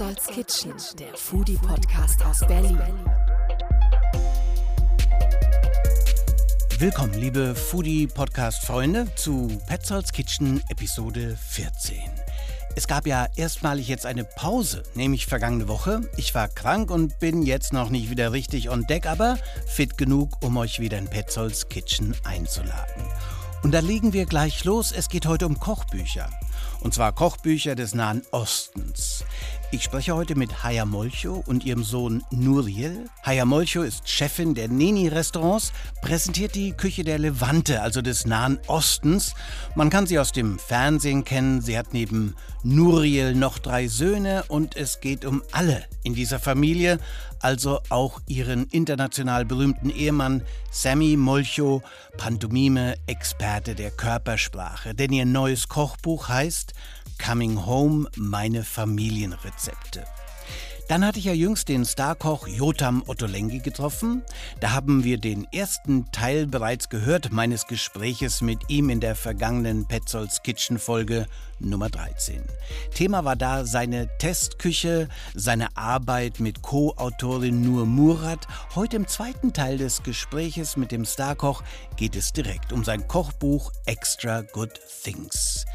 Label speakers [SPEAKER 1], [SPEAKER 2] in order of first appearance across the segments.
[SPEAKER 1] Petzolds Kitchen, der Foodie-Podcast aus Berlin.
[SPEAKER 2] Willkommen, liebe Foodie-Podcast-Freunde, zu Petzolds Kitchen Episode 14. Es gab ja erstmalig jetzt eine Pause, nämlich vergangene Woche. Ich war krank und bin jetzt noch nicht wieder richtig on deck, aber fit genug, um euch wieder in Petzolds Kitchen einzuladen. Und da legen wir gleich los. Es geht heute um Kochbücher. Und zwar Kochbücher des Nahen Ostens. Ich spreche heute mit Haya Molcho und ihrem Sohn Nuriel. Haya Molcho ist Chefin der Neni-Restaurants, präsentiert die Küche der Levante, also des Nahen Ostens. Man kann sie aus dem Fernsehen kennen. Sie hat neben Nuriel noch drei Söhne und es geht um alle in dieser Familie, also auch ihren international berühmten Ehemann Sammy Molcho, Pantomime-Experte der Körpersprache. Denn ihr neues Kochbuch heißt Coming Home, meine Familienrezepte. Dann hatte ich ja jüngst den Starkoch Jotam Ottolenghi getroffen. Da haben wir den ersten Teil bereits gehört meines Gespräches mit ihm in der vergangenen Petzolds Kitchen Folge Nummer 13. Thema war da seine Testküche, seine Arbeit mit Co-Autorin Nur Murat. Heute im zweiten Teil des Gespräches mit dem Starkoch geht es direkt um sein Kochbuch Extra Good Things.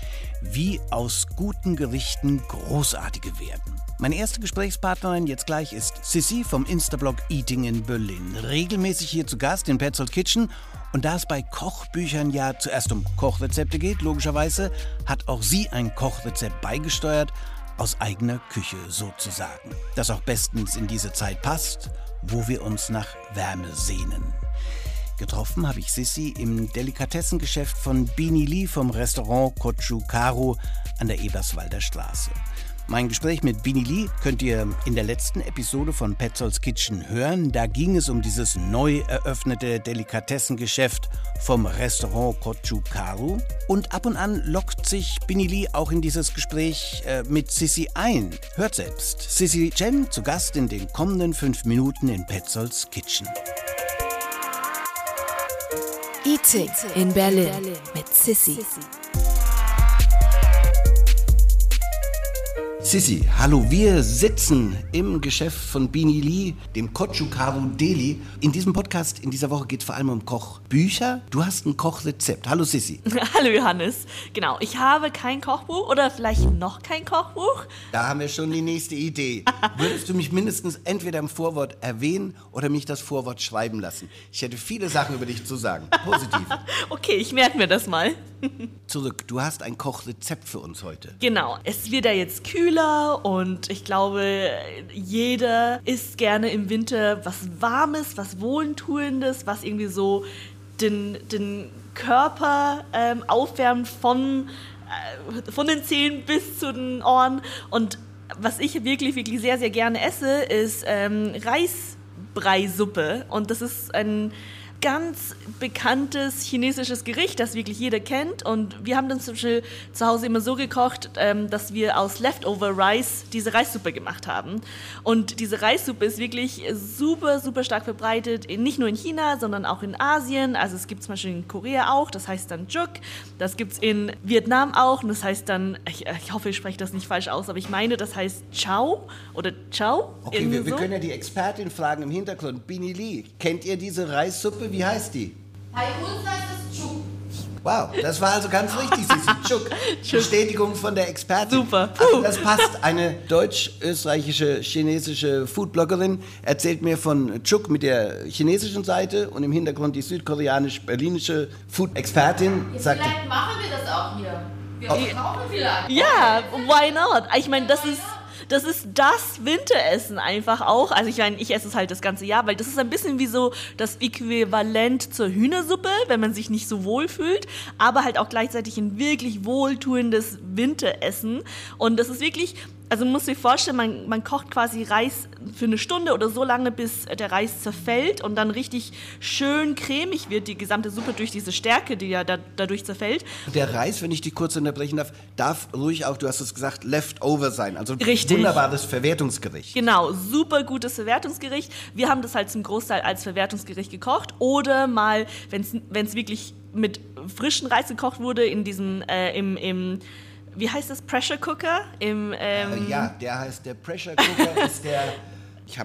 [SPEAKER 2] Wie aus guten Gerichten großartige werden. Meine erste Gesprächspartnerin jetzt gleich ist Sissy vom Instablog Eating in Berlin. Regelmäßig hier zu Gast in Petzold Kitchen. Und da es bei Kochbüchern ja zuerst um Kochrezepte geht, logischerweise, hat auch sie ein Kochrezept beigesteuert, aus eigener Küche sozusagen. Das auch bestens in diese Zeit passt, wo wir uns nach Wärme sehnen. Getroffen habe ich Sissy im Delikatessengeschäft von Bini Lee vom Restaurant Kochu Karu an der Eberswalder Straße. Mein Gespräch mit Bini Lee könnt ihr in der letzten Episode von Petzolds Kitchen hören. Da ging es um dieses neu eröffnete Delikatessengeschäft vom Restaurant Kochukaru. Und ab und an lockt sich Bini Lee auch in dieses Gespräch äh, mit Sissy ein. Hört selbst. Sissy Chen zu Gast in den kommenden fünf Minuten in Petzolds Kitchen.
[SPEAKER 1] Eating in Berlin mit Sissy.
[SPEAKER 2] Sissi, hallo, wir sitzen im Geschäft von Bini Lee, dem Kochukaru Deli. In diesem Podcast in dieser Woche geht es vor allem um Kochbücher. Du hast ein Kochrezept. Hallo Sissi.
[SPEAKER 3] Hallo Johannes. Genau, ich habe kein Kochbuch oder vielleicht noch kein Kochbuch.
[SPEAKER 2] Da haben wir schon die nächste Idee. Würdest du mich mindestens entweder im Vorwort erwähnen oder mich das Vorwort schreiben lassen? Ich hätte viele Sachen über dich zu sagen. Positiv.
[SPEAKER 3] okay, ich merke mir das mal.
[SPEAKER 2] Zurück, du hast ein Kochrezept für uns heute.
[SPEAKER 3] Genau, es wird ja jetzt kühler und ich glaube, jeder isst gerne im Winter was Warmes, was Wohltuendes, was irgendwie so den, den Körper ähm, aufwärmt von, äh, von den Zähnen bis zu den Ohren. Und was ich wirklich, wirklich sehr, sehr gerne esse, ist ähm, Reisbreisuppe. Und das ist ein ganz bekanntes chinesisches Gericht, das wirklich jeder kennt. Und wir haben dann zum Beispiel zu Hause immer so gekocht, ähm, dass wir aus Leftover Rice diese Reissuppe gemacht haben. Und diese Reissuppe ist wirklich super, super stark verbreitet, nicht nur in China, sondern auch in Asien. Also es gibt zum Beispiel in Korea auch, das heißt dann Juk. Das gibt es in Vietnam auch und das heißt dann, ich, ich, hoffe, ich spreche das nicht falsch aus, aber ich meine, das heißt Chow oder Chow.
[SPEAKER 2] Okay, wir, so. wir, können ja die Expertin fragen im Hintergrund. Bini Lee, kennt ihr diese Reissuppe? Wie heißt die?
[SPEAKER 4] Bei uns heißt es Chuk.
[SPEAKER 2] Wow, das war also ganz richtig, Sissi. Chuk. Bestätigung von der Expertin.
[SPEAKER 3] Super.
[SPEAKER 2] Also das passt. Eine deutsch-österreichische chinesische Foodbloggerin erzählt mir von Chuk mit der chinesischen Seite und im Hintergrund die südkoreanisch-berlinische Food-Expertin.
[SPEAKER 4] Ja, vielleicht machen wir das auch hier. Wir oh. brauchen vielleicht.
[SPEAKER 3] Ja, why not? Ich meine, das ist das ist das Winteressen einfach auch. Also ich meine, ich esse es halt das ganze Jahr, weil das ist ein bisschen wie so das Äquivalent zur Hühnersuppe, wenn man sich nicht so wohl fühlt, aber halt auch gleichzeitig ein wirklich wohltuendes Winteressen. Und das ist wirklich, also man muss sich vorstellen, man, man kocht quasi Reis für eine Stunde oder so lange, bis der Reis zerfällt und dann richtig schön cremig wird, die gesamte Suppe durch diese Stärke, die ja da, dadurch zerfällt.
[SPEAKER 2] Der Reis, wenn ich dich kurz unterbrechen darf, darf ruhig auch, du hast es gesagt, leftover sein. Also
[SPEAKER 3] richtig.
[SPEAKER 2] wunderbares Verwertungsgericht.
[SPEAKER 3] Genau, super gutes Verwertungsgericht. Wir haben das halt zum Großteil als Verwertungsgericht gekocht oder mal, wenn es wirklich mit frischen Reis gekocht wurde, in diesem, äh, im, im wie heißt das, Pressure Cooker? Im, ähm,
[SPEAKER 2] Äh, ja, der heißt der Pressure Cooker, ist der.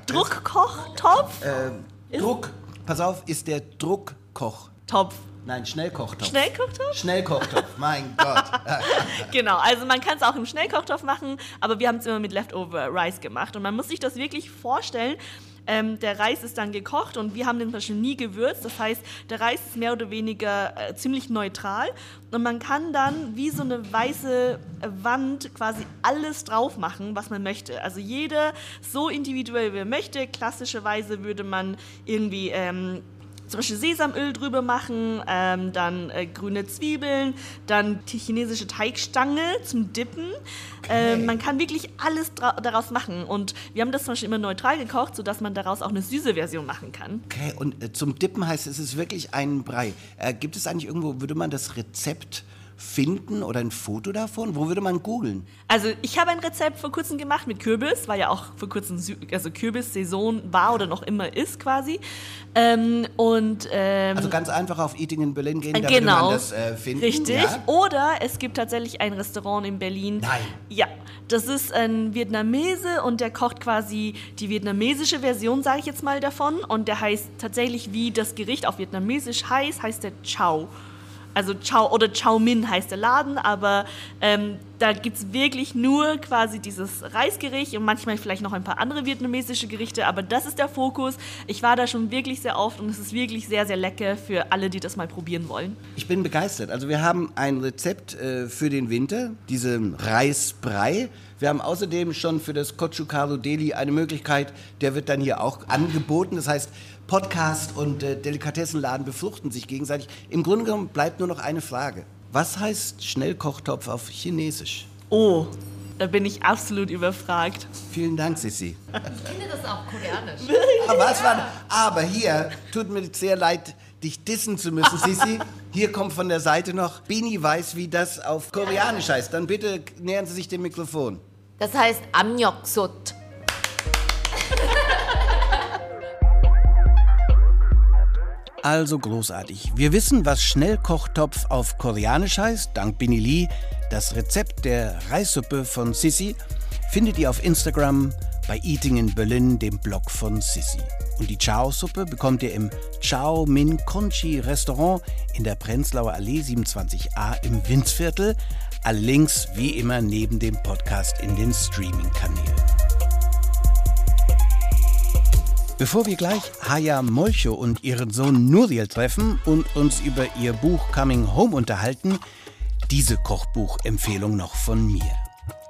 [SPEAKER 3] Druckkochtopf?
[SPEAKER 2] Äh, Druck. Pass auf, ist der Druckkoch.
[SPEAKER 3] Topf.
[SPEAKER 2] Nein, Schnellkochtopf.
[SPEAKER 3] Schnellkochtopf?
[SPEAKER 2] Schnellkochtopf, mein Gott.
[SPEAKER 3] Genau, also man kann es auch im Schnellkochtopf machen, aber wir haben es immer mit Leftover Rice gemacht. Und man muss sich das wirklich vorstellen. Ähm, der Reis ist dann gekocht und wir haben den zum Beispiel nie gewürzt. Das heißt, der Reis ist mehr oder weniger äh, ziemlich neutral. Und man kann dann wie so eine weiße äh, Wand quasi alles drauf machen, was man möchte. Also jeder so individuell wie er möchte. Klassischerweise würde man irgendwie ähm, zum Beispiel Sesamöl drüber machen, ähm, dann äh, grüne Zwiebeln, dann die chinesische Teigstange zum Dippen. Ähm, man kann wirklich alles daraus machen. Und wir haben das zum Beispiel immer neutral gekocht, sodass man daraus auch eine süße Version machen kann.
[SPEAKER 2] Okay, und äh, zum Dippen heißt es, es ist wirklich ein Brei. Äh, gibt es eigentlich irgendwo, würde man das Rezept finden oder ein Foto davon? Wo würde man googeln?
[SPEAKER 3] Also ich habe ein Rezept vor kurzem gemacht mit Kürbis, weil ja auch vor kurzem Sü also Kürbis-Saison war oder noch immer ist quasi. Ähm, und ähm,
[SPEAKER 2] Also ganz einfach auf Eating in Berlin gehen, da
[SPEAKER 3] genau.
[SPEAKER 2] würde man das äh, finden.
[SPEAKER 3] Richtig.
[SPEAKER 2] Ja?
[SPEAKER 3] Oder es gibt tatsächlich ein Restaurant in Berlin.
[SPEAKER 2] Nein.
[SPEAKER 3] Ja, das ist ein Vietnamese und der kocht quasi die vietnamesische Version, sage ich jetzt mal davon. Und der heißt tatsächlich, wie das Gericht auf Vietnamesisch heißt, heißt der Chow. Also Chow oder Chow Min heißt der Laden, aber ähm, da gibt es wirklich nur quasi dieses Reisgericht und manchmal vielleicht noch ein paar andere vietnamesische Gerichte, aber das ist der Fokus. Ich war da schon wirklich sehr oft und es ist wirklich sehr, sehr lecker für alle, die das mal probieren wollen.
[SPEAKER 2] Ich bin begeistert. Also wir haben ein Rezept äh, für den Winter, diesen Reisbrei. Wir haben außerdem schon für das Kochukaru Deli eine Möglichkeit, der wird dann hier auch angeboten. Das heißt, Podcast und äh, Delikatessenladen befruchten sich gegenseitig. Im Grunde genommen bleibt nur noch eine Frage. Was heißt Schnellkochtopf auf Chinesisch?
[SPEAKER 3] Oh, da bin ich absolut überfragt.
[SPEAKER 2] Vielen Dank, Sissi.
[SPEAKER 4] Ich finde das auch koreanisch.
[SPEAKER 2] Aber, war, aber hier, tut mir sehr leid, dich dissen zu müssen, Sissi. Hier kommt von der Seite noch, Bini weiß, wie das auf Koreanisch heißt. Dann bitte nähern Sie sich dem Mikrofon.
[SPEAKER 4] Das heißt Amnyoksut.
[SPEAKER 2] Also großartig. Wir wissen, was Schnellkochtopf auf Koreanisch heißt, dank Bini Lee. Das Rezept der Reissuppe von Sissi findet ihr auf Instagram bei Eating in Berlin, dem Blog von Sissi. Und die Chao-Suppe bekommt ihr im Chao Min Conchi Restaurant in der Prenzlauer Allee 27a im Winzviertel. Alle Links wie immer neben dem Podcast in den Streaming-Kanälen. Bevor wir gleich Haya Molcho und ihren Sohn Nuriel treffen und uns über ihr Buch Coming Home unterhalten, diese Kochbuchempfehlung noch von mir.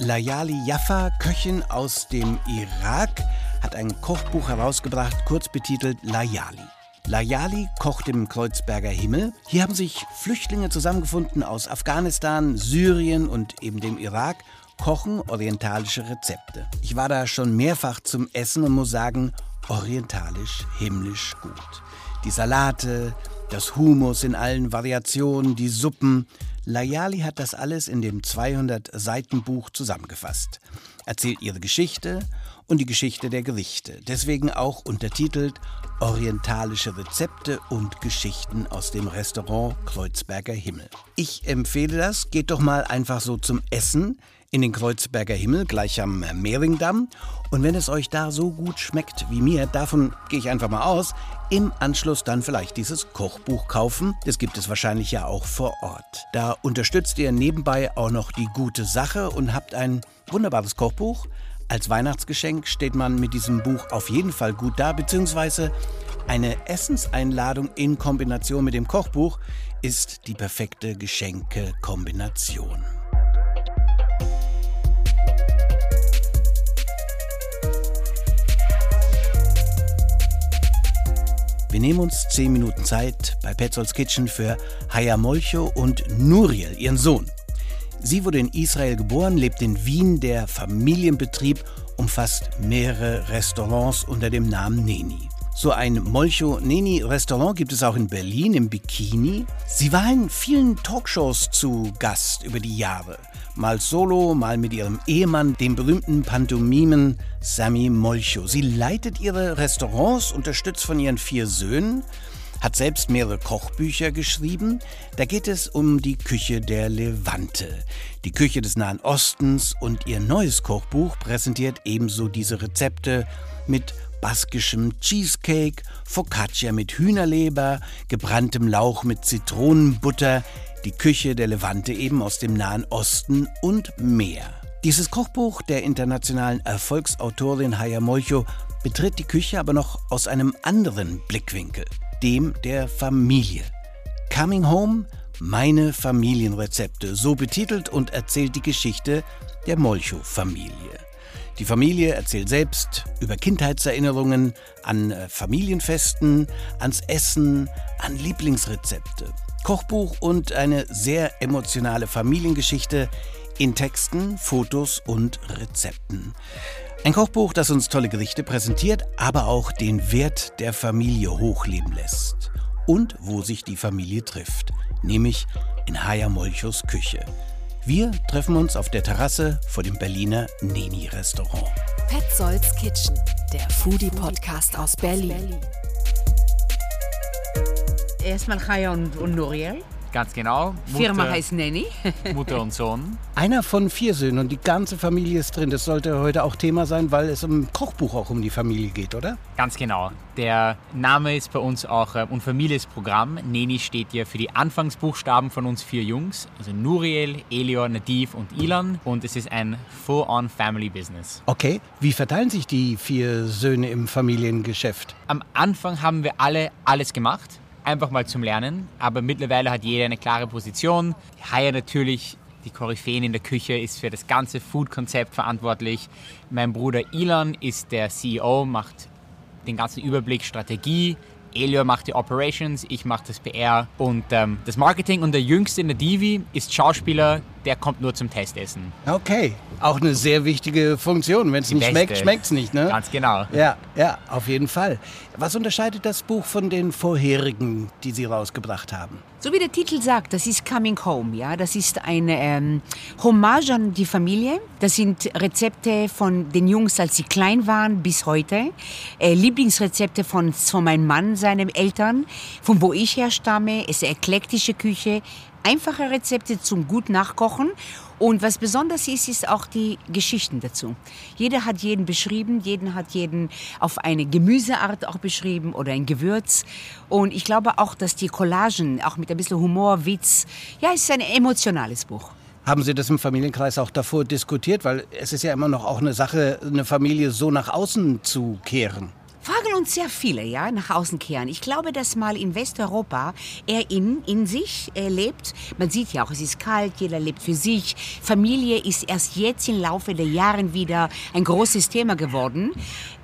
[SPEAKER 2] Layali Jaffa, Köchin aus dem Irak, hat ein Kochbuch herausgebracht, kurz betitelt Layali. Layali kocht im Kreuzberger Himmel. Hier haben sich Flüchtlinge zusammengefunden aus Afghanistan, Syrien und eben dem Irak, kochen orientalische Rezepte. Ich war da schon mehrfach zum Essen und muss sagen, orientalisch, himmlisch gut. Die Salate, das Humus in allen Variationen, die Suppen. Layali hat das alles in dem 200-Seiten-Buch zusammengefasst. Erzählt ihre Geschichte und die Geschichte der Gerichte. Deswegen auch untertitelt Orientalische Rezepte und Geschichten aus dem Restaurant Kreuzberger Himmel. Ich empfehle das. Geht doch mal einfach so zum Essen in den Kreuzberger Himmel, gleich am Mehringdamm. Und wenn es euch da so gut schmeckt wie mir, davon gehe ich einfach mal aus, im Anschluss dann vielleicht dieses Kochbuch kaufen. Das gibt es wahrscheinlich ja auch vor Ort. Da unterstützt ihr nebenbei auch noch die gute Sache und habt ein wunderbares Kochbuch. Als Weihnachtsgeschenk steht man mit diesem Buch auf jeden Fall gut da, beziehungsweise eine Essenseinladung in Kombination mit dem Kochbuch ist die perfekte Geschenke-Kombination. Wir nehmen uns 10 Minuten Zeit bei Petzolds Kitchen für Haya Molcho und Nuriel, ihren Sohn. Sie wurde in Israel geboren, lebt in Wien. Der Familienbetrieb umfasst mehrere Restaurants unter dem Namen Neni. So ein Molcho Neni Restaurant gibt es auch in Berlin im Bikini. Sie war in vielen Talkshows zu Gast über die Jahre. Mal solo, mal mit ihrem Ehemann, dem berühmten Pantomimen Sami Molcho. Sie leitet ihre Restaurants, unterstützt von ihren vier Söhnen. hat selbst mehrere Kochbücher geschrieben. Da geht es um die Küche der Levante, die Küche des Nahen Ostens und ihr neues Kochbuch präsentiert ebenso diese Rezepte mit baskischem Cheesecake, Focaccia mit Hühnerleber, gebranntem Lauch mit Zitronenbutter, die Küche der Levante eben aus dem Nahen Osten und mehr. Dieses Kochbuch der internationalen Erfolgsautorin Haya Molcho betritt die Küche aber noch aus einem anderen Blickwinkel, dem der Familie. Coming Home, meine Familienrezepte, so betitelt und erzählt die Geschichte der Molcho-Familie. Die Familie erzählt selbst über Kindheitserinnerungen an äh, Familienfesten, ans Essen, an Lieblingsrezepte. Kochbuch und eine sehr emotionale Familiengeschichte in Texten, Fotos und Rezepten. Ein Kochbuch, das uns tolle Gerichte präsentiert, aber auch den Wert der Familie hochleben lässt. Und wo sich die Familie trifft, nämlich in Haya Molchos Küche. Wir treffen uns auf der Terrasse vor dem Berliner Neni-Restaurant.
[SPEAKER 1] Petzolds Kitchen, der Foodie-Podcast aus Berlin.
[SPEAKER 5] Erstmal Chaya und, und Nuriel.
[SPEAKER 6] Ganz genau.
[SPEAKER 5] Firma heißt Nanny.
[SPEAKER 6] Mutter und Sohn.
[SPEAKER 2] Einer von vier Söhnen und die ganze Familie ist drin. Das sollte heute auch Thema sein, weil es im Kochbuch auch um die Familie geht, oder?
[SPEAKER 6] Ganz genau. Der Name ist bei uns auch äh, und Familie ist Programm. Neni steht ja für die Anfangsbuchstaben von uns vier Jungs, also Nuriel, Elior, Nadiv und Ilan. Und es ist ein full-on Family Business.
[SPEAKER 2] Okay, wie verteilen sich die vier Söhne im Familiengeschäft?
[SPEAKER 6] Am Anfang haben wir alle alles gemacht einfach mal zum Lernen. Aber mittlerweile hat jeder eine klare Position. Haya natürlich, die Koryphäen in der Küche, ist für das ganze Food-Konzept verantwortlich. Mein Bruder Ilan ist der CEO, macht den ganzen Überblick, Strategie. Elio macht die Operations, ich mache das PR und ähm, das Marketing. Und der Jüngste in der Divi ist Schauspieler, der kommt nur zum Testessen.
[SPEAKER 2] Okay, auch eine sehr wichtige Funktion. Wenn es nicht
[SPEAKER 6] beste.
[SPEAKER 2] schmeckt, schmeckt es nicht, ne?
[SPEAKER 6] Ganz genau.
[SPEAKER 2] Ja, ja, auf jeden Fall. Was unterscheidet das Buch von den vorherigen, die Sie rausgebracht haben?
[SPEAKER 5] So wie der Titel sagt, das ist Coming Home, ja. Das ist eine ähm, Hommage an die Familie. Das sind Rezepte von den Jungs, als sie klein waren, bis heute. Äh, Lieblingsrezepte von, von meinem Mann, seinen Eltern, von wo ich herstamme. Es ist eine eklektische Küche. Einfache Rezepte zum gut nachkochen. Und was besonders ist, ist auch die Geschichten dazu. Jeder hat jeden beschrieben, jeden hat jeden auf eine Gemüseart auch beschrieben oder ein Gewürz. Und ich glaube auch, dass die Collagen, auch mit ein bisschen Humor, Witz, ja, es ist ein emotionales Buch.
[SPEAKER 2] Haben Sie das im Familienkreis auch davor diskutiert? Weil es ist ja immer noch auch eine Sache, eine Familie so nach außen zu kehren.
[SPEAKER 5] Fragen uns sehr viele, ja, nach außen kehren. Ich glaube, dass mal in Westeuropa er in, in sich äh, lebt. Man sieht ja auch, es ist kalt, jeder lebt für sich. Familie ist erst jetzt im Laufe der Jahre wieder ein großes Thema geworden.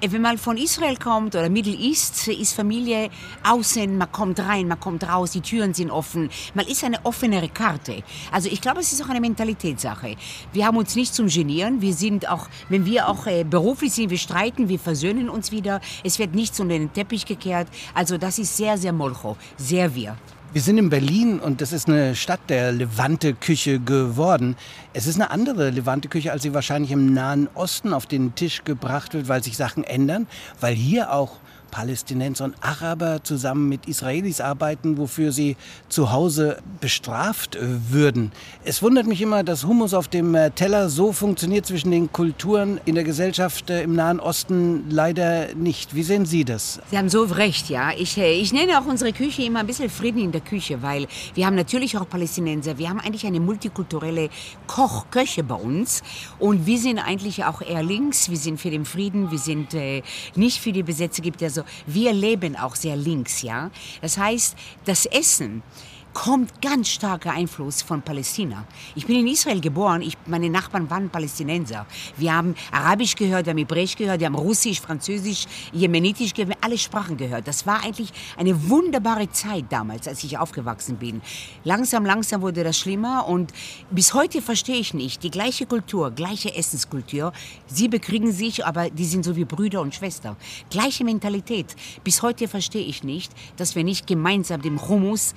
[SPEAKER 5] Wenn man von Israel kommt oder Middle East, ist Familie außen, man kommt rein, man kommt raus, die Türen sind offen. Man ist eine offenere Karte. Also ich glaube, es ist auch eine Mentalitätssache. Wir haben uns nicht zum Genieren. Wir sind auch, wenn wir auch äh, beruflich sind, wir streiten, wir versöhnen uns wieder. Es wird nichts unter den Teppich gekehrt. Also das ist sehr, sehr Molcho, sehr wir.
[SPEAKER 2] Wir sind in Berlin und das ist eine Stadt der Levante-Küche geworden. Es ist eine andere Levante-Küche, als sie wahrscheinlich im Nahen Osten auf den Tisch gebracht wird, weil sich Sachen ändern, weil hier auch Palästinenser und Araber zusammen mit Israelis arbeiten, wofür sie zu Hause bestraft äh, würden. Es wundert mich immer, dass Hummus auf dem äh, Teller so funktioniert zwischen den Kulturen in der Gesellschaft äh, im Nahen Osten leider nicht. Wie sehen Sie das?
[SPEAKER 5] Sie haben so recht, ja. Ich, ich nenne auch unsere Küche immer ein bisschen Frieden in der Küche, weil wir haben natürlich auch Palästinenser. Wir haben eigentlich eine multikulturelle Koch Köche bei uns und wir sind eigentlich auch eher links. Wir sind für den Frieden, wir sind äh, nicht für die Besetzer. Gibt ja so, wir leben auch sehr links, ja. Das heißt, das Essen kommt ganz starker Einfluss von Palästina. Ich bin in Israel geboren, ich, meine Nachbarn waren Palästinenser. Wir haben Arabisch gehört, wir haben Hebräisch gehört, wir haben Russisch, Französisch, Jemenitisch gehört, wir haben alle Sprachen gehört. Das war eigentlich eine wunderbare Zeit damals, als ich aufgewachsen bin. Langsam, langsam wurde das schlimmer und bis heute verstehe ich nicht, die gleiche Kultur, gleiche Essenskultur, sie bekriegen sich, aber die sind so wie Brüder und Schwester. Gleiche Mentalität. Bis heute verstehe ich nicht, dass wir nicht gemeinsam dem Hummus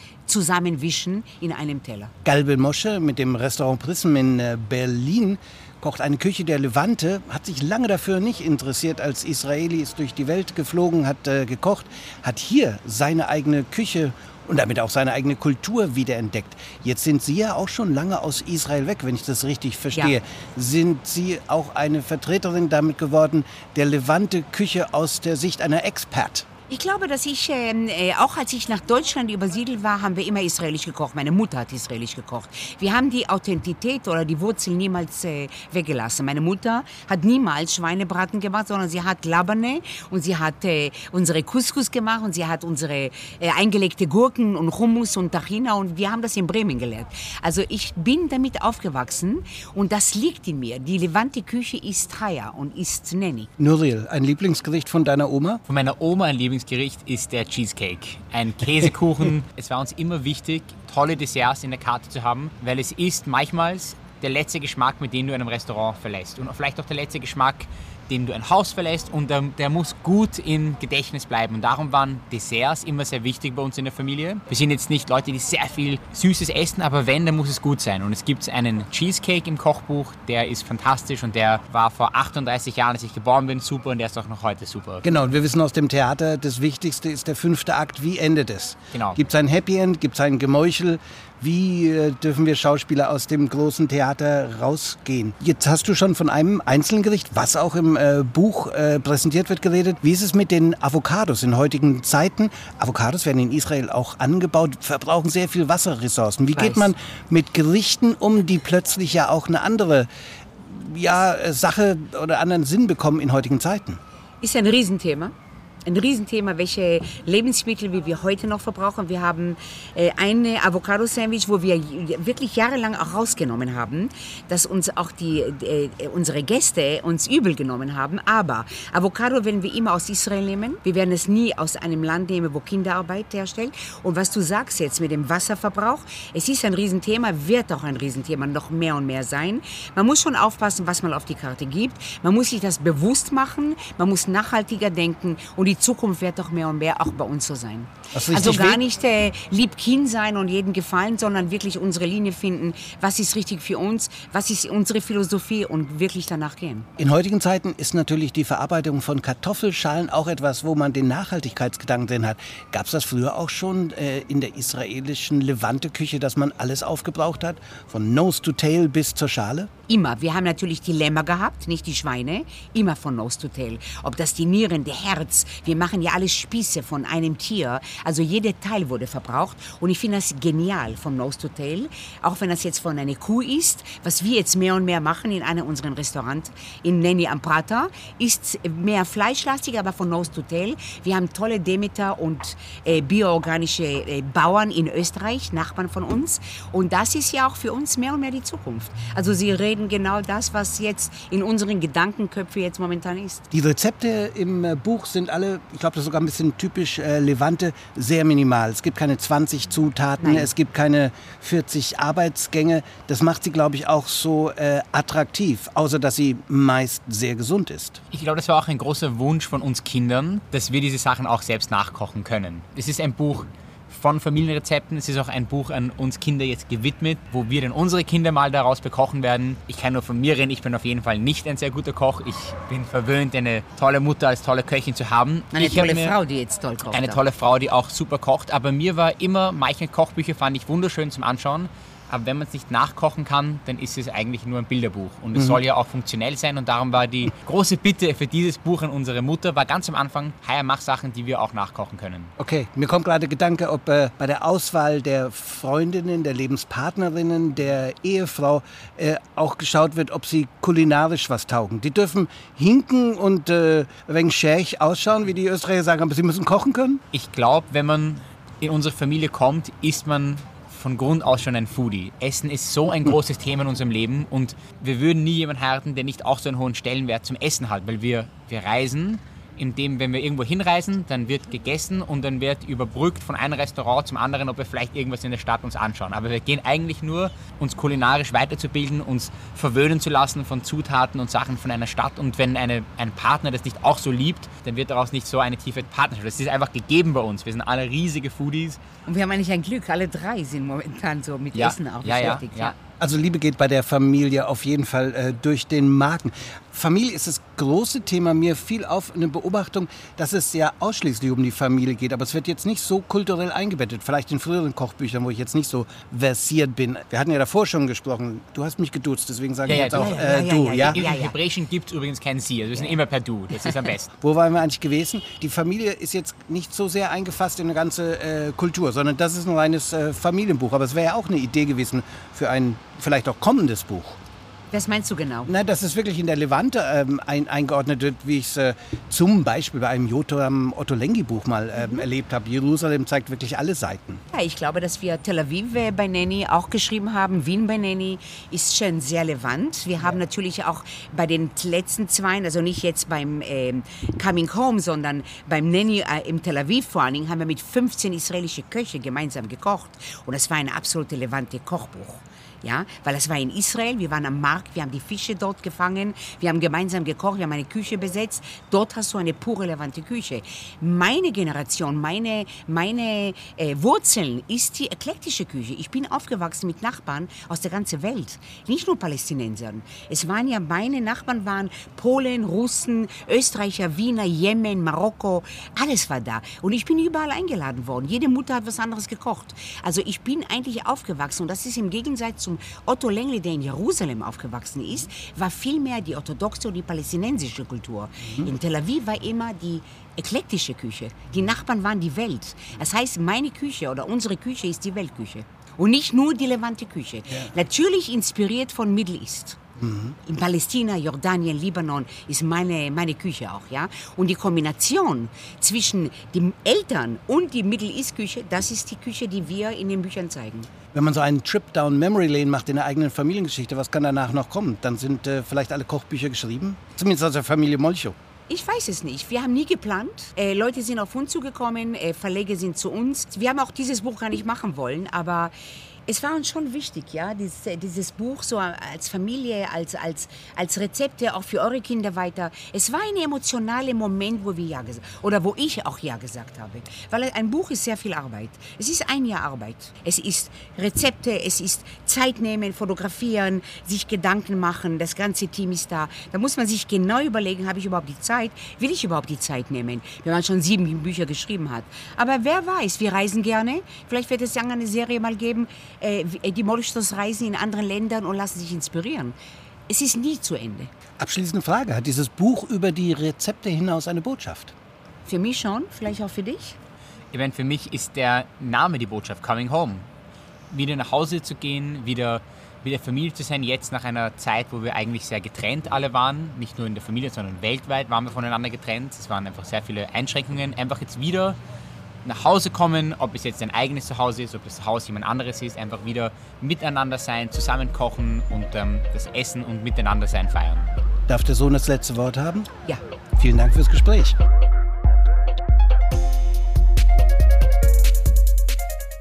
[SPEAKER 5] zusammenwischen in einem Teller.
[SPEAKER 2] Galbel Mosche mit dem Restaurant Prism in äh, Berlin kocht eine Küche der Levante, hat sich lange dafür nicht interessiert, als Israeli ist durch die Welt geflogen, hat äh, gekocht, hat hier seine eigene Küche und damit auch seine eigene Kultur wiederentdeckt. Jetzt sind Sie ja auch schon lange aus Israel weg, wenn ich das richtig verstehe.
[SPEAKER 5] Ja.
[SPEAKER 2] Sind Sie auch eine Vertreterin damit geworden, der Levante-Küche aus der Sicht einer Expat?
[SPEAKER 5] Ich glaube, dass ich, ähm, äh, auch als ich nach Deutschland übersiedelt war, haben wir immer israelisch gekocht. Meine Mutter hat israelisch gekocht. Wir haben die Authentität oder die Wurzel niemals äh, weggelassen. Meine Mutter hat niemals Schweinebraten gemacht, sondern sie hat Labane und sie hat äh, unsere Couscous gemacht und sie hat unsere äh, eingelegte Gurken und Hummus und Tahina und wir haben das in Bremen gelernt. Also ich bin damit aufgewachsen und das liegt in mir. Die Levante-Küche ist Haya und ist Nenni.
[SPEAKER 2] Nuril, ein Lieblingsgericht von deiner Oma?
[SPEAKER 6] Von meiner Oma ein Lieblingsgericht ist der Cheesecake. Ein Käsekuchen. es war uns immer wichtig, tolle Desserts in der Karte zu haben, weil es ist manchmal der letzte Geschmack, mit dem du einem Restaurant verlässt. Und vielleicht auch der letzte Geschmack, dem du ein Haus verlässt und der, der muss gut im Gedächtnis bleiben. Und darum waren Desserts immer sehr wichtig bei uns in der Familie. Wir sind jetzt nicht Leute, die sehr viel Süßes essen, aber wenn, dann muss es gut sein. Und es gibt einen Cheesecake im Kochbuch, der ist fantastisch und der war vor 38 Jahren, als ich geboren bin, super und der ist auch noch heute super.
[SPEAKER 2] Genau, und wir wissen aus dem Theater, das Wichtigste ist der fünfte Akt. Wie endet es?
[SPEAKER 6] Genau.
[SPEAKER 2] Gibt es ein Happy End? Gibt es ein Gemeuchel? Wie äh, dürfen wir Schauspieler aus dem großen Theater rausgehen? Jetzt hast du schon von einem Einzelgericht, was auch im äh, Buch äh, präsentiert wird, geredet. Wie ist es mit den Avocados in heutigen Zeiten? Avocados werden in Israel auch angebaut, verbrauchen sehr viel Wasserressourcen. Wie geht man mit Gerichten um, die plötzlich ja auch eine andere ja, Sache oder anderen Sinn bekommen in heutigen Zeiten?
[SPEAKER 5] Ist ein Riesenthema. Ein Riesenthema, welche Lebensmittel wie wir heute noch verbrauchen. Wir haben äh, eine Avocado-Sandwich, wo wir wirklich jahrelang auch rausgenommen haben, dass uns auch die, äh, unsere Gäste uns übel genommen haben. Aber Avocado werden wir immer aus Israel nehmen. Wir werden es nie aus einem Land nehmen, wo Kinderarbeit herstellt. Und was du sagst jetzt mit dem Wasserverbrauch, es ist ein Riesenthema, wird auch ein Riesenthema noch mehr und mehr sein. Man muss schon aufpassen, was man auf die Karte gibt. Man muss sich das bewusst machen. Man muss nachhaltiger denken. Und die Zukunft wird doch mehr und mehr auch bei uns so sein. Also
[SPEAKER 2] richtig
[SPEAKER 5] gar nicht äh, lieb Kind sein und jedem gefallen, sondern wirklich unsere Linie finden. Was ist richtig für uns? Was ist unsere Philosophie? Und wirklich danach gehen.
[SPEAKER 2] In heutigen Zeiten ist natürlich die Verarbeitung von Kartoffelschalen auch etwas, wo man den Nachhaltigkeitsgedanken drin hat. Gab es das früher auch schon äh, in der israelischen Levante-Küche, dass man alles aufgebraucht hat? Von Nose to Tail bis zur Schale?
[SPEAKER 5] Immer. Wir haben natürlich die Lämmer gehabt, nicht die Schweine. Immer von Tail. Ob das die Nieren, der Herz. Wir machen ja alles Spieße von einem Tier. Also jeder Teil wurde verbraucht. Und ich finde das genial vom Tail. Auch wenn das jetzt von einer Kuh ist. Was wir jetzt mehr und mehr machen in einem unserer Restaurants in Nenni am Prater, ist mehr fleischlastig, aber von Tail. Wir haben tolle Demeter und äh, bioorganische äh, Bauern in Österreich, Nachbarn von uns. Und das ist ja auch für uns mehr und mehr die Zukunft. Also sie reden genau das, was jetzt in unseren Gedankenköpfen jetzt momentan ist.
[SPEAKER 2] Die Rezepte im äh, Buch sind alle, ich glaube, das ist sogar ein bisschen typisch äh, Levante, sehr minimal. Es gibt keine 20 Zutaten,
[SPEAKER 5] Nein.
[SPEAKER 2] es gibt keine 40 Arbeitsgänge. Das macht sie, glaube ich, auch so äh, attraktiv, außer dass sie meist sehr gesund ist.
[SPEAKER 6] Ich glaube, das war auch ein großer Wunsch von uns Kindern, dass wir diese Sachen auch selbst nachkochen können. Es ist ein Buch von Familienrezepten. Es ist auch ein Buch an uns Kinder jetzt gewidmet, wo wir dann unsere Kinder mal daraus bekochen werden. Ich kann nur von mir reden, ich bin auf jeden Fall nicht ein sehr guter Koch. Ich bin verwöhnt, eine tolle Mutter als tolle Köchin zu haben.
[SPEAKER 5] Eine
[SPEAKER 6] ich
[SPEAKER 5] tolle Frau, die jetzt toll kocht.
[SPEAKER 6] Eine tolle Frau, die auch super kocht. Aber mir war immer, manche Kochbücher fand ich wunderschön zum Anschauen. Aber wenn man es nicht nachkochen kann, dann ist es eigentlich nur ein Bilderbuch. Und es soll ja auch funktionell sein. Und darum war die große Bitte für dieses Buch an unsere Mutter, war ganz am Anfang, Haya, mach Sachen, die wir auch nachkochen können.
[SPEAKER 2] Okay, mir kommt gerade der Gedanke, ob äh, bei der Auswahl der Freundinnen, der Lebenspartnerinnen, der Ehefrau äh, auch geschaut wird, ob sie kulinarisch was taugen. Die dürfen hinken und äh, wegen schäch ausschauen, wie die Österreicher sagen, aber sie müssen kochen können.
[SPEAKER 6] Ich glaube, wenn man in unsere Familie kommt, ist man von Grund aus schon ein Foodie. Essen ist so ein großes Thema in unserem Leben und wir würden nie jemanden heiraten, der nicht auch so einen hohen Stellenwert zum Essen hat, weil wir, wir reisen in dem, wenn wir irgendwo hinreisen, dann wird gegessen und dann wird überbrückt von einem Restaurant zum anderen, ob wir vielleicht irgendwas in der Stadt uns anschauen. Aber wir gehen eigentlich nur, uns kulinarisch weiterzubilden, uns verwöhnen zu lassen von Zutaten und Sachen von einer Stadt. Und wenn eine, ein Partner das nicht auch so liebt, dann wird daraus nicht so eine tiefe Partnerschaft. Das ist einfach gegeben bei uns. Wir sind alle riesige Foodies.
[SPEAKER 5] Und wir haben eigentlich ein Glück, alle drei sind momentan so mit
[SPEAKER 6] Ja,
[SPEAKER 5] Essen auch
[SPEAKER 6] ja, ja,
[SPEAKER 5] beschäftigt.
[SPEAKER 6] ja.
[SPEAKER 2] Also Liebe geht bei der Familie auf jeden Fall äh, durch den Magen. Familie ist das große Thema. Mir fiel auf eine Beobachtung, dass es ja ausschließlich um die Familie geht. Aber es wird jetzt nicht so kulturell eingebettet. Vielleicht in früheren Kochbüchern, wo ich jetzt nicht so versiert bin. Wir hatten ja davor schon gesprochen. Du hast mich geduzt, deswegen sage ich
[SPEAKER 6] Ja,
[SPEAKER 2] jetzt
[SPEAKER 6] ja,
[SPEAKER 2] auch
[SPEAKER 5] ja,
[SPEAKER 2] äh,
[SPEAKER 5] ja,
[SPEAKER 2] du.
[SPEAKER 5] ja,
[SPEAKER 2] Ja,
[SPEAKER 6] Im. Hebräischen gibt es übrigens kein Sie. Also wir sind immer per Du. Das ist am besten.
[SPEAKER 2] Wo waren wir eigentlich gewesen? Die Familie ist jetzt nicht so sehr eingefasst in eine ganze äh, Kultur, sondern das ist ein reines äh, Familienbuch. Aber es wäre ja auch eine Idee gewesen für ein vielleicht auch kommendes Buch.
[SPEAKER 5] Was meinst du genau?
[SPEAKER 2] Na, dass es wirklich in der Levante ähm, ein, eingeordnet wird, wie ich es äh, zum Beispiel bei einem Jotam Otto Lengi Buch mal ähm, erlebt habe. Jerusalem zeigt wirklich alle Seiten.
[SPEAKER 5] Ja, ich glaube, dass wir Tel Aviv äh, bei Nenni auch geschrieben haben. Wien bei Nenni ist schon sehr relevant. Wir haben natürlich auch bei den letzten zwei, also nicht jetzt beim ähm, Coming Home, sondern beim Nenni äh, im Tel Aviv vor allen Dingen, haben wir mit 15 israelische Köche gemeinsam gekocht. Und es war ein absolut relevante Kochbuch. Ja, weil es war in Israel, wir waren am Markt, wir haben die Fische dort gefangen, wir haben gemeinsam gekocht, wir haben eine Küche besetzt. Dort hast du eine pur relevante Küche. Meine Generation, meine, meine äh, Wurzeln ist die eklektische Küche. Ich bin aufgewachsen mit Nachbarn aus der ganzen Welt, nicht nur Palästinensern. Es waren ja, meine Nachbarn waren Polen, Russen, Österreicher, Wiener, Jemen, Marokko, alles war da. Und ich bin überall eingeladen worden. Jede Mutter hat was anderes gekocht. Also ich bin eigentlich aufgewachsen und das ist im Gegensatz zum Otto Lengli, der in Jerusalem aufgewachsen ist, war vielmehr die orthodoxe und die palästinensische Kultur. In Tel Aviv war immer die eklektische Küche. Die Nachbarn waren die Welt. Das heißt, meine Küche oder unsere Küche ist die Weltküche. Und nicht nur die levante Küche. Natürlich inspiriert von Middle East. In Palästina, Jordanien, Libanon ist meine, meine Küche auch, ja. Und die Kombination zwischen den Eltern und die Middle East Küche, das ist die Küche, die wir in den Büchern zeigen.
[SPEAKER 2] Wenn man so einen Trip down Memory Lane macht in der eigenen Familiengeschichte, was kann danach noch kommen? Dann sind äh, vielleicht alle Kochbücher geschrieben? Zumindest aus der Familie Molcho.
[SPEAKER 5] Ich weiß es nicht. Wir haben nie geplant. Äh, Leute sind auf uns zugekommen, äh, Verleger sind zu uns. Wir haben auch dieses Buch gar nicht machen wollen, aber es war uns schon wichtig, ja, dieses, äh, dieses Buch so als Familie, als, als, als Rezepte auch für eure Kinder weiter. Es war ein emotionaler Moment, wo wir ja gesagt oder wo ich auch ja gesagt habe, weil ein Buch ist sehr viel Arbeit. Es ist ein Jahr Arbeit. Es ist Rezepte, es ist Zeit nehmen, fotografieren, sich Gedanken machen. Das ganze Team ist da. Da muss man sich genau überlegen, habe ich überhaupt die Zeit? Will ich überhaupt die Zeit nehmen, wenn man schon sieben Bücher geschrieben hat? Aber wer weiß, wir reisen gerne. Vielleicht wird es ja eine Serie mal geben, die Molchstos reisen in anderen Ländern und lassen sich inspirieren. Es ist nie zu Ende.
[SPEAKER 2] Abschließende Frage. Hat dieses Buch über die Rezepte hinaus eine Botschaft?
[SPEAKER 5] Für mich schon, vielleicht auch für dich.
[SPEAKER 6] Ich meine, für mich ist der Name die Botschaft, Coming Home. Wieder nach Hause zu gehen, wieder mit der Familie zu sein, jetzt nach einer Zeit, wo wir eigentlich sehr getrennt alle waren. Nicht nur in der Familie, sondern weltweit waren wir voneinander getrennt. Es waren einfach sehr viele Einschränkungen. Einfach jetzt wieder nach Hause kommen, ob es jetzt ein eigenes Zuhause ist, ob das Haus jemand anderes ist, einfach wieder miteinander sein, zusammen kochen und ähm, das Essen und miteinander sein feiern.
[SPEAKER 2] Darf der Sohn das letzte Wort haben?
[SPEAKER 5] Ja.
[SPEAKER 2] Vielen Dank fürs Gespräch.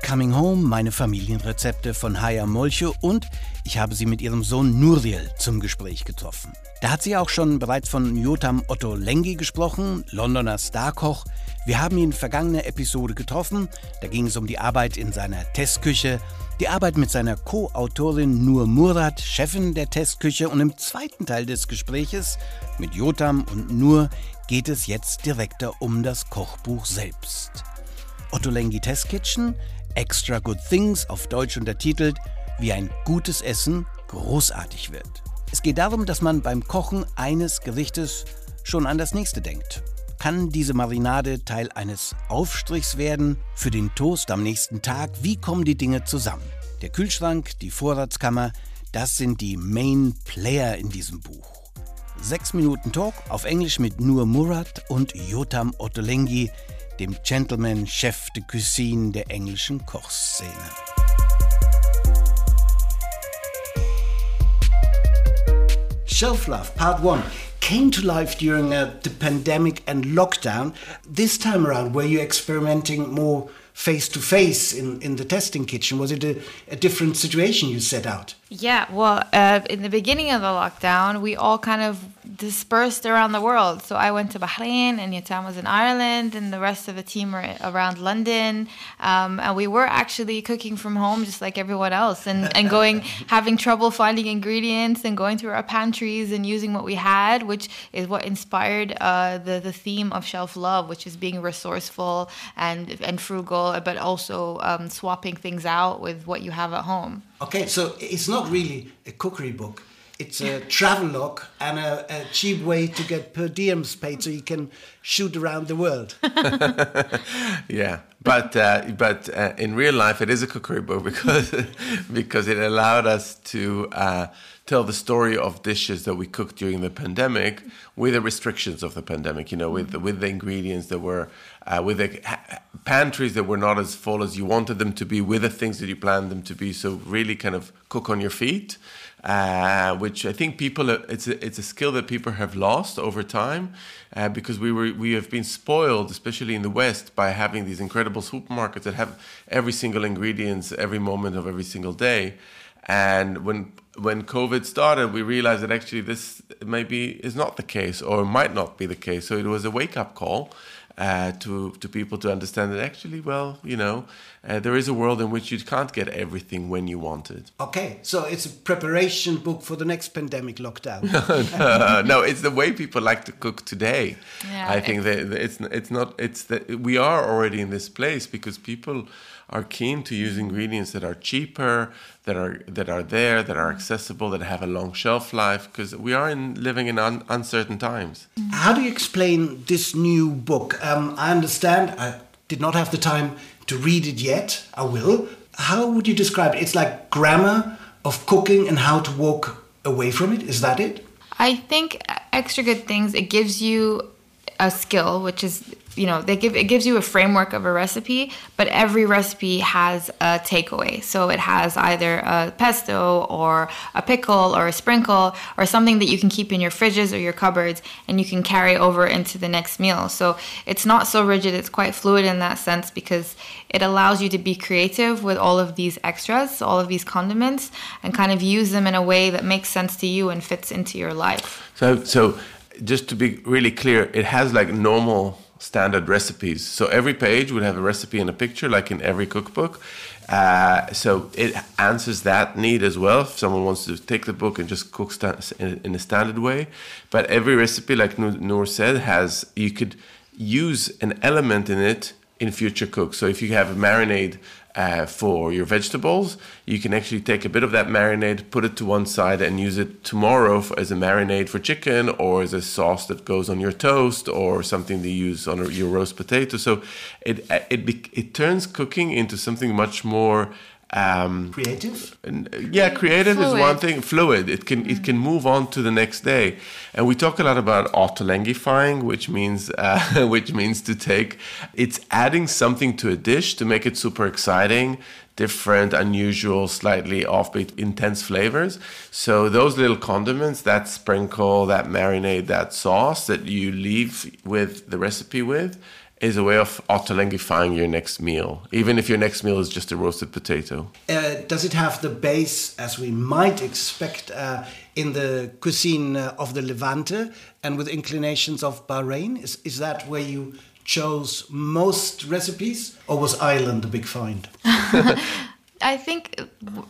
[SPEAKER 2] Coming Home, meine Familienrezepte von Haya Molche und ich habe sie mit ihrem Sohn Nuriel zum Gespräch getroffen. Da hat sie auch schon bereits von Jotam Otto Lengi gesprochen, Londoner Starkoch. Wir haben ihn vergangene Episode getroffen. Da ging es um die Arbeit in seiner Testküche, die Arbeit mit seiner Co-Autorin Nur Murat, Chefin der Testküche. Und im zweiten Teil des Gespräches mit Jotam und Nur geht es jetzt direkter um das Kochbuch selbst. Otto Lengi Test Kitchen, Extra Good Things auf Deutsch untertitelt, wie ein gutes Essen großartig wird. Es geht darum, dass man beim Kochen eines Gerichtes schon an das nächste denkt. Kann diese Marinade Teil eines Aufstrichs werden für den Toast am nächsten Tag? Wie kommen die Dinge zusammen? Der Kühlschrank, die Vorratskammer, das sind die Main Player in diesem Buch. Sechs Minuten Talk auf Englisch mit Nur Murat und Jotam Ottolenghi, dem Gentleman Chef de Cuisine der englischen Kochszene. Shelf Love Part 1. came to life during the pandemic and lockdown. This time around, were you experimenting more face to face in in the testing kitchen? Was it a, a different situation you set out?
[SPEAKER 7] Yeah, well, uh, in the beginning of the lockdown, we all kind of dispersed around the world. So I went to Bahrain, and Yatam was in Ireland, and the rest of the team were around London. Um, and we were actually cooking from home just like everyone else, and, and going, having trouble finding ingredients, and going through our pantries and using what we had, which is what inspired uh, the, the theme of Shelf Love, which is being resourceful and, and frugal, but also um, swapping things out with what you have at home.
[SPEAKER 2] Okay, so it's not really a cookery book. It's a travelogue and a, a cheap way to get per diems paid so you can shoot around the world.
[SPEAKER 8] Yeah, but uh, but uh, in real life, it is a cookery book because because it allowed us to uh, tell the story of dishes that we cooked during the pandemic with the restrictions of the pandemic. You know, with the, with the ingredients that were uh, with the pantries that were not as full as you wanted them to be, with the things that you planned them to be. So really, kind of cook on your feet. Uh, which I think people it's a, it's a skill that people have lost over time uh, because we were we have been spoiled, especially in the West, by having these incredible supermarkets that have every single ingredients every moment of every single day. And when when COVID started, we realized that actually this maybe is not the case or might not be the case. So it was a wake up call uh, to to people to understand that actually, well, you know, uh, there is a world in which you can't get everything when you want it.
[SPEAKER 2] Okay, so it's a preparation book for the next pandemic lockdown.
[SPEAKER 8] uh, no, it's the way people like to cook today.
[SPEAKER 7] Yeah,
[SPEAKER 8] I think that that it's it's not it's that we are already in this place because people are keen to use ingredients that are cheaper, that are that are there, that are accessible, that have a long shelf life. Because we are in living in un, uncertain times.
[SPEAKER 2] How do you explain this new book? Um, I understand. I did not have the time to read it yet. I will. How would you describe it? It's like grammar of cooking and how to walk away from it. Is that it?
[SPEAKER 7] I think extra good things. It gives you a skill, which is you know they give it gives you a framework of a recipe, but every recipe has a takeaway. So it has either a pesto or a pickle or a sprinkle or something that you can keep in your fridges or your cupboards and you can carry over into the next meal. So it's not so rigid. It's quite fluid in that sense because it allows you to be creative with all of these extras, all of these condiments, and kind of use them in a way that makes sense to you and fits into your life.
[SPEAKER 8] So so just to be really clear, it has like normal standard recipes. So every page would have a recipe and a picture, like in every cookbook. Uh, so it answers that need as well. If someone wants to take the book and just cook sta- in, a standard way, but every recipe, like Noor said, has you could use an element in it in future cooks. So if you have a marinade uh, for your vegetables, you can actually take a bit of that marinade, put it to one side, and use it tomorrow for, as a marinade for chicken, or as a sauce that goes on your toast, or something to use on your roast potato. So it it bec- it turns cooking into something much more. Um,
[SPEAKER 2] Creative?
[SPEAKER 8] and, uh, yeah, creative is one thing. Fluid. It can it can move on to the next day, and we talk a lot about autolengifying, which means uh, which means to take. It's adding something to a dish to make it super exciting, different, unusual, slightly offbeat, intense flavors. So those little condiments, that sprinkle, that marinade, that sauce that you leave with the recipe with. Is a way of autolengifying your next meal, even if your next meal is just a roasted potato.
[SPEAKER 2] Uh, does it have the base, as we might expect, uh, in the cuisine uh, of the Levante and with inclinations of Bahrain? Is, is that where you chose most recipes, or was Ireland a big find?
[SPEAKER 7] I think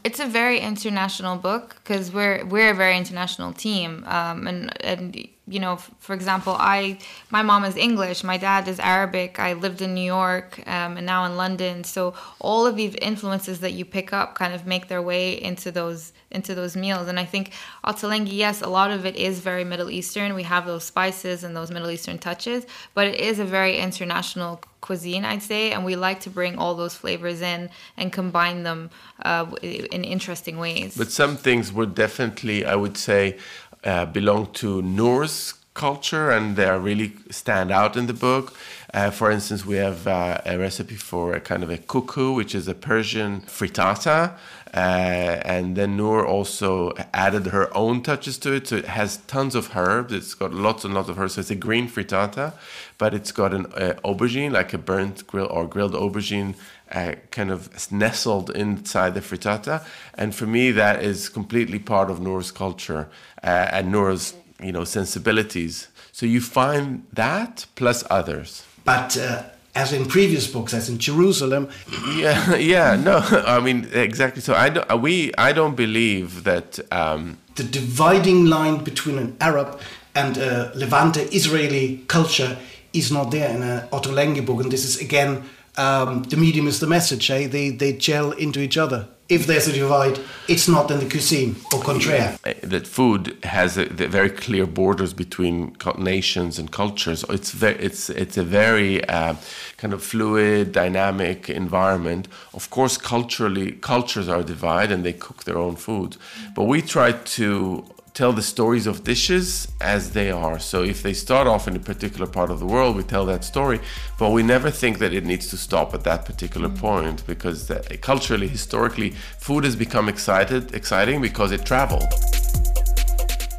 [SPEAKER 7] it's a very international book because we're we're a very international team, um, and and you know, for example, I my mom is English, my dad is Arabic. I lived in New York um, and now in London, so all of these influences that you pick up kind of make their way into those into those meals. And I think Ottolenghi, yes, a lot of it is very Middle Eastern. We have those spices and those Middle Eastern touches, but it is a very international cuisine, I'd say, and we like to bring all those flavors in and combine them uh, in interesting ways.
[SPEAKER 8] But some things were definitely, I would say, uh, belong to Norse culture, and they really stand out in the book. Uh, for instance, we have uh, a recipe for a kind of a cuckoo, which is a Persian frittata. Uh, and then Noor also added her own touches to it. So it has tons of herbs. It's got lots and lots of herbs. So it's a green frittata, but it's got an uh, aubergine, like a burnt grill or grilled aubergine, uh, kind of nestled inside the frittata. And for me, that is completely part of Noor's culture uh, and Noor's, you know, sensibilities. So you find that plus others.
[SPEAKER 2] But uh, as in previous books, as in Jerusalem.
[SPEAKER 8] Yeah, yeah, no, I mean exactly. So I don't, we, I don't believe that um,
[SPEAKER 2] the dividing line between an Arab and a Levante Israeli culture is not there in a Otto book, and this is again um, the medium is the message. Eh? They they gel into each other. If there's a divide, it's not in the cuisine, or contraire.
[SPEAKER 8] that food has a, very clear borders between nations and cultures. It's it's it's a very uh, kind of fluid, dynamic environment. Of course, culturally, cultures are divided and they cook their own food, but we try to tell the stories of dishes as they are. So if they start off in a particular part of the world, we tell that story, but we never think that it needs to stop at that particular point because the, culturally, historically, food has become excited, exciting because it traveled.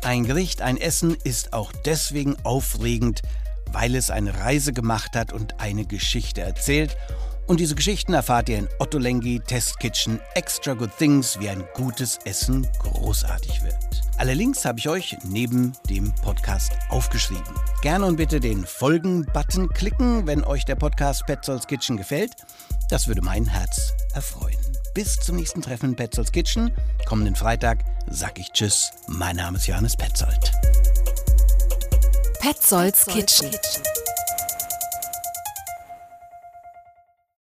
[SPEAKER 2] Ein Gericht, ein Essen ist auch deswegen aufregend, weil es eine Reise gemacht hat und eine Geschichte erzählt. Und diese Geschichten erfahrt ihr in Otto Lengi Test Kitchen Extra Good Things, wie ein gutes Essen großartig wird. Alle Links habe ich euch neben dem Podcast aufgeschrieben. Gerne und bitte den Folgen-Button klicken, wenn euch der Podcast Petzolds Kitchen gefällt. Das würde mein Herz erfreuen. Bis zum nächsten Treffen in Petzolds Kitchen. Kommenden Freitag sag ich Tschüss. Mein Name ist Johannes Petzold.
[SPEAKER 1] Petzolds Kitchen.